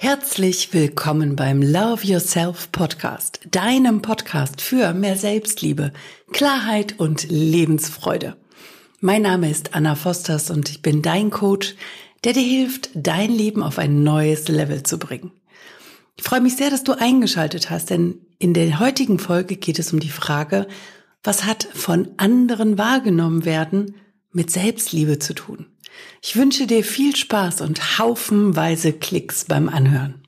Herzlich willkommen beim Love Yourself Podcast, deinem Podcast für mehr Selbstliebe, Klarheit und Lebensfreude. Mein Name ist Anna Fosters und ich bin dein Coach, der dir hilft, dein Leben auf ein neues Level zu bringen. Ich freue mich sehr, dass du eingeschaltet hast, denn in der heutigen Folge geht es um die Frage, was hat von anderen wahrgenommen werden mit Selbstliebe zu tun? Ich wünsche dir viel Spaß und haufenweise Klicks beim Anhören.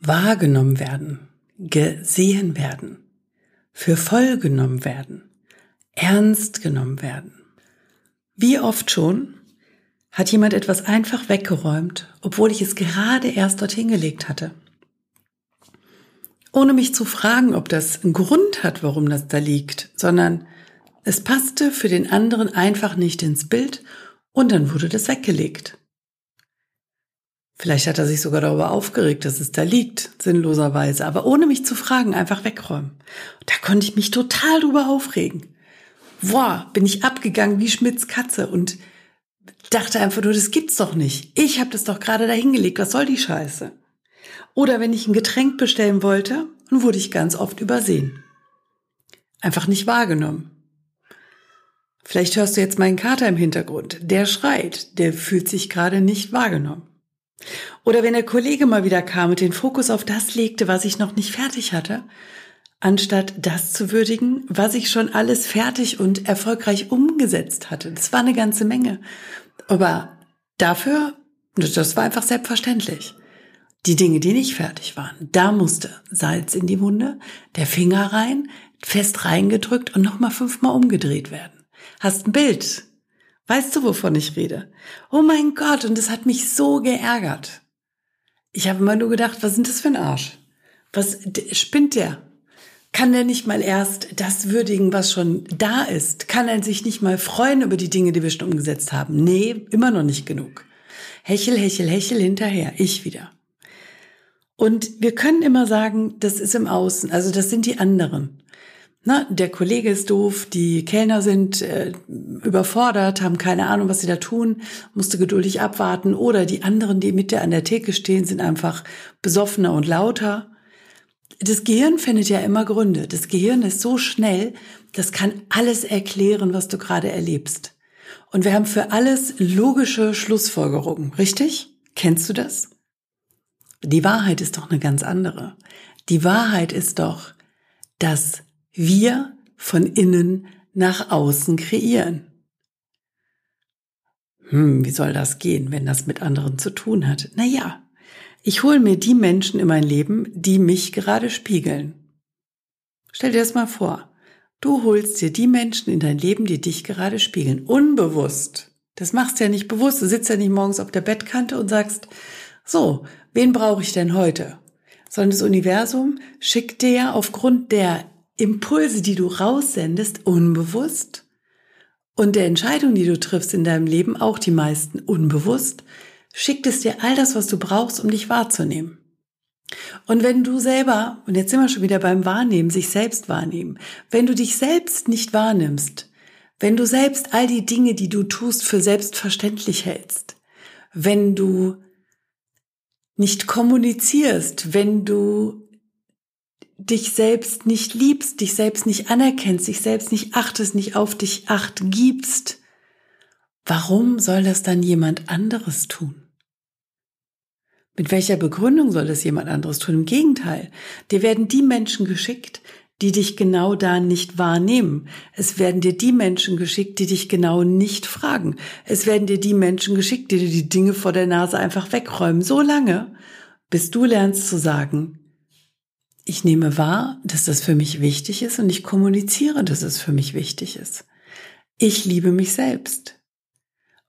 Wahrgenommen werden, gesehen werden, für voll genommen werden, ernst genommen werden. Wie oft schon hat jemand etwas einfach weggeräumt, obwohl ich es gerade erst dorthin gelegt hatte ohne mich zu fragen, ob das einen Grund hat, warum das da liegt, sondern es passte für den anderen einfach nicht ins Bild und dann wurde das weggelegt. Vielleicht hat er sich sogar darüber aufgeregt, dass es da liegt, sinnloserweise, aber ohne mich zu fragen, einfach wegräumen. da konnte ich mich total drüber aufregen. Boah, bin ich abgegangen wie Schmidts Katze und dachte einfach nur, das gibt's doch nicht. Ich habe das doch gerade dahingelegt, was soll die Scheiße? Oder wenn ich ein Getränk bestellen wollte, dann wurde ich ganz oft übersehen. Einfach nicht wahrgenommen. Vielleicht hörst du jetzt meinen Kater im Hintergrund. Der schreit, der fühlt sich gerade nicht wahrgenommen. Oder wenn der Kollege mal wieder kam und den Fokus auf das legte, was ich noch nicht fertig hatte, anstatt das zu würdigen, was ich schon alles fertig und erfolgreich umgesetzt hatte. Das war eine ganze Menge. Aber dafür, das war einfach selbstverständlich. Die Dinge, die nicht fertig waren, da musste Salz in die Wunde, der Finger rein, fest reingedrückt und nochmal fünfmal umgedreht werden. Hast ein Bild. Weißt du, wovon ich rede? Oh mein Gott, und das hat mich so geärgert. Ich habe immer nur gedacht, was sind das für ein Arsch? Was spinnt der? Kann der nicht mal erst das würdigen, was schon da ist? Kann er sich nicht mal freuen über die Dinge, die wir schon umgesetzt haben? Nee, immer noch nicht genug. Hechel, hechel, hechel hinterher. Ich wieder. Und wir können immer sagen, das ist im Außen, also das sind die anderen. Na, der Kollege ist doof, die Kellner sind äh, überfordert, haben keine Ahnung, was sie da tun, musste geduldig abwarten. Oder die anderen, die mit dir an der Theke stehen, sind einfach besoffener und lauter. Das Gehirn findet ja immer Gründe. Das Gehirn ist so schnell, das kann alles erklären, was du gerade erlebst. Und wir haben für alles logische Schlussfolgerungen, richtig? Kennst du das? Die Wahrheit ist doch eine ganz andere. Die Wahrheit ist doch, dass wir von innen nach außen kreieren. Hm, wie soll das gehen, wenn das mit anderen zu tun hat? Naja, ich hole mir die Menschen in mein Leben, die mich gerade spiegeln. Stell dir das mal vor. Du holst dir die Menschen in dein Leben, die dich gerade spiegeln. Unbewusst. Das machst du ja nicht bewusst. Du sitzt ja nicht morgens auf der Bettkante und sagst, so, wen brauche ich denn heute? Sondern das Universum schickt dir aufgrund der Impulse, die du raussendest, unbewusst und der Entscheidungen, die du triffst in deinem Leben, auch die meisten unbewusst, schickt es dir all das, was du brauchst, um dich wahrzunehmen. Und wenn du selber, und jetzt sind wir schon wieder beim Wahrnehmen, sich selbst wahrnehmen, wenn du dich selbst nicht wahrnimmst, wenn du selbst all die Dinge, die du tust, für selbstverständlich hältst, wenn du nicht kommunizierst, wenn du dich selbst nicht liebst, dich selbst nicht anerkennst, dich selbst nicht achtest, nicht auf dich acht gibst, warum soll das dann jemand anderes tun? Mit welcher Begründung soll das jemand anderes tun? Im Gegenteil, dir werden die Menschen geschickt, die dich genau da nicht wahrnehmen. Es werden dir die Menschen geschickt, die dich genau nicht fragen. Es werden dir die Menschen geschickt, die dir die Dinge vor der Nase einfach wegräumen. So lange, bis du lernst zu sagen, ich nehme wahr, dass das für mich wichtig ist und ich kommuniziere, dass es für mich wichtig ist. Ich liebe mich selbst.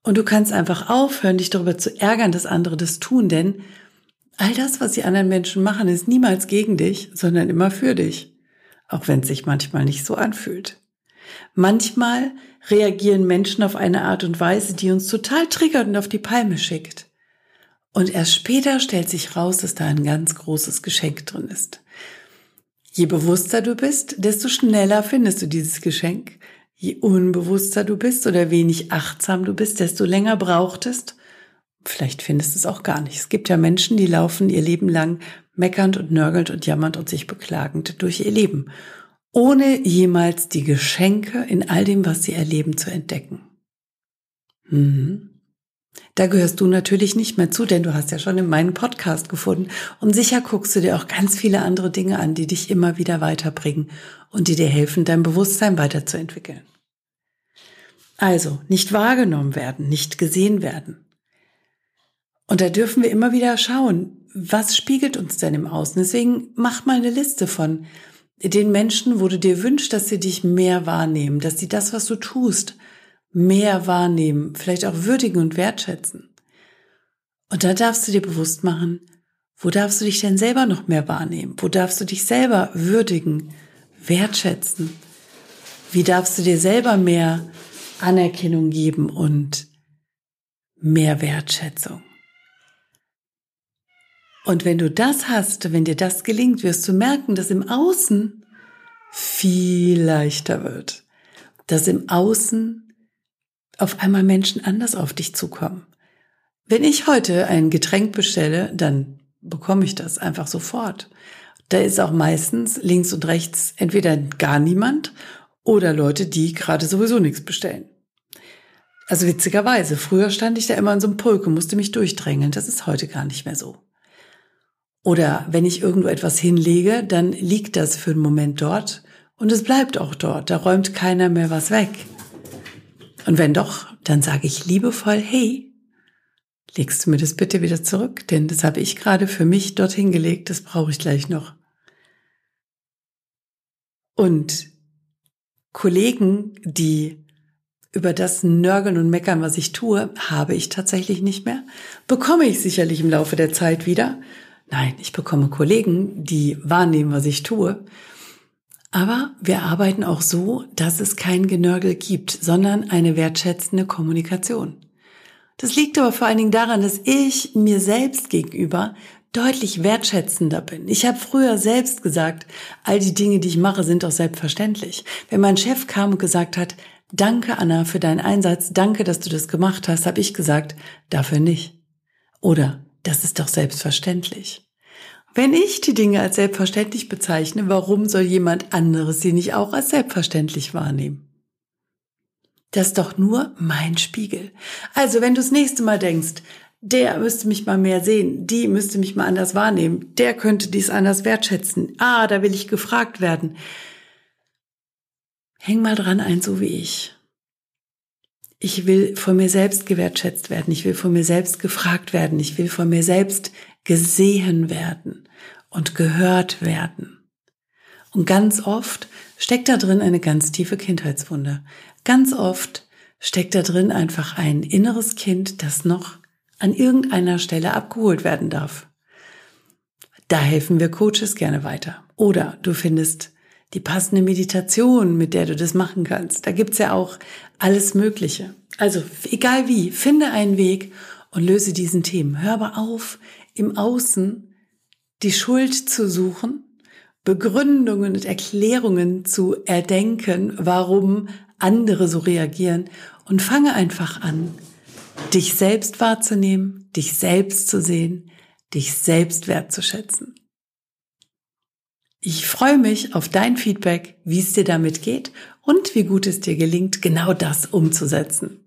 Und du kannst einfach aufhören, dich darüber zu ärgern, dass andere das tun, denn all das, was die anderen Menschen machen, ist niemals gegen dich, sondern immer für dich auch wenn es sich manchmal nicht so anfühlt. Manchmal reagieren Menschen auf eine Art und Weise, die uns total triggert und auf die Palme schickt. Und erst später stellt sich raus, dass da ein ganz großes Geschenk drin ist. Je bewusster du bist, desto schneller findest du dieses Geschenk. Je unbewusster du bist oder wenig achtsam du bist, desto länger braucht es. Vielleicht findest du es auch gar nicht. Es gibt ja Menschen, die laufen ihr Leben lang meckernd und nörgelnd und jammernd und sich beklagend durch ihr Leben, ohne jemals die Geschenke in all dem, was sie erleben, zu entdecken. Mhm. Da gehörst du natürlich nicht mehr zu, denn du hast ja schon in meinen Podcast gefunden und sicher guckst du dir auch ganz viele andere Dinge an, die dich immer wieder weiterbringen und die dir helfen, dein Bewusstsein weiterzuentwickeln. Also, nicht wahrgenommen werden, nicht gesehen werden. Und da dürfen wir immer wieder schauen, was spiegelt uns denn im Außen? Deswegen mach mal eine Liste von den Menschen, wo du dir wünschst, dass sie dich mehr wahrnehmen, dass sie das, was du tust, mehr wahrnehmen, vielleicht auch würdigen und wertschätzen. Und da darfst du dir bewusst machen, wo darfst du dich denn selber noch mehr wahrnehmen? Wo darfst du dich selber würdigen, wertschätzen? Wie darfst du dir selber mehr Anerkennung geben und mehr Wertschätzung? Und wenn du das hast, wenn dir das gelingt, wirst du merken, dass im Außen viel leichter wird. Dass im Außen auf einmal Menschen anders auf dich zukommen. Wenn ich heute ein Getränk bestelle, dann bekomme ich das einfach sofort. Da ist auch meistens links und rechts entweder gar niemand oder Leute, die gerade sowieso nichts bestellen. Also witzigerweise, früher stand ich da immer in so einem Pulk und musste mich durchdrängeln. Das ist heute gar nicht mehr so. Oder wenn ich irgendwo etwas hinlege, dann liegt das für einen Moment dort und es bleibt auch dort. Da räumt keiner mehr was weg. Und wenn doch, dann sage ich liebevoll, hey, legst du mir das bitte wieder zurück, denn das habe ich gerade für mich dorthin gelegt, das brauche ich gleich noch. Und Kollegen, die über das Nörgeln und Meckern, was ich tue, habe ich tatsächlich nicht mehr. Bekomme ich sicherlich im Laufe der Zeit wieder. Nein, ich bekomme Kollegen, die wahrnehmen, was ich tue aber wir arbeiten auch so, dass es kein Genörgel gibt, sondern eine wertschätzende Kommunikation. Das liegt aber vor allen Dingen daran, dass ich mir selbst gegenüber deutlich wertschätzender bin. Ich habe früher selbst gesagt, all die Dinge, die ich mache, sind doch selbstverständlich. Wenn mein Chef kam und gesagt hat, danke Anna für deinen Einsatz, danke, dass du das gemacht hast, habe ich gesagt, dafür nicht. Oder, das ist doch selbstverständlich. Wenn ich die Dinge als selbstverständlich bezeichne, warum soll jemand anderes sie nicht auch als selbstverständlich wahrnehmen? Das ist doch nur mein Spiegel. Also, wenn du das nächste Mal denkst, der müsste mich mal mehr sehen, die müsste mich mal anders wahrnehmen, der könnte dies anders wertschätzen. Ah, da will ich gefragt werden. Häng mal dran ein, so wie ich. Ich will von mir selbst gewertschätzt werden. Ich will von mir selbst gefragt werden. Ich will von mir selbst gesehen werden und gehört werden. Und ganz oft steckt da drin eine ganz tiefe Kindheitswunde. Ganz oft steckt da drin einfach ein inneres Kind, das noch an irgendeiner Stelle abgeholt werden darf. Da helfen wir Coaches gerne weiter. Oder du findest die passende Meditation, mit der du das machen kannst. Da gibt's ja auch alles Mögliche. Also egal wie, finde einen Weg und löse diesen Themen. Hör aber auf, im Außen die Schuld zu suchen, Begründungen und Erklärungen zu erdenken, warum andere so reagieren und fange einfach an, dich selbst wahrzunehmen, dich selbst zu sehen, dich selbst wertzuschätzen. Ich freue mich auf dein Feedback, wie es dir damit geht und wie gut es dir gelingt, genau das umzusetzen.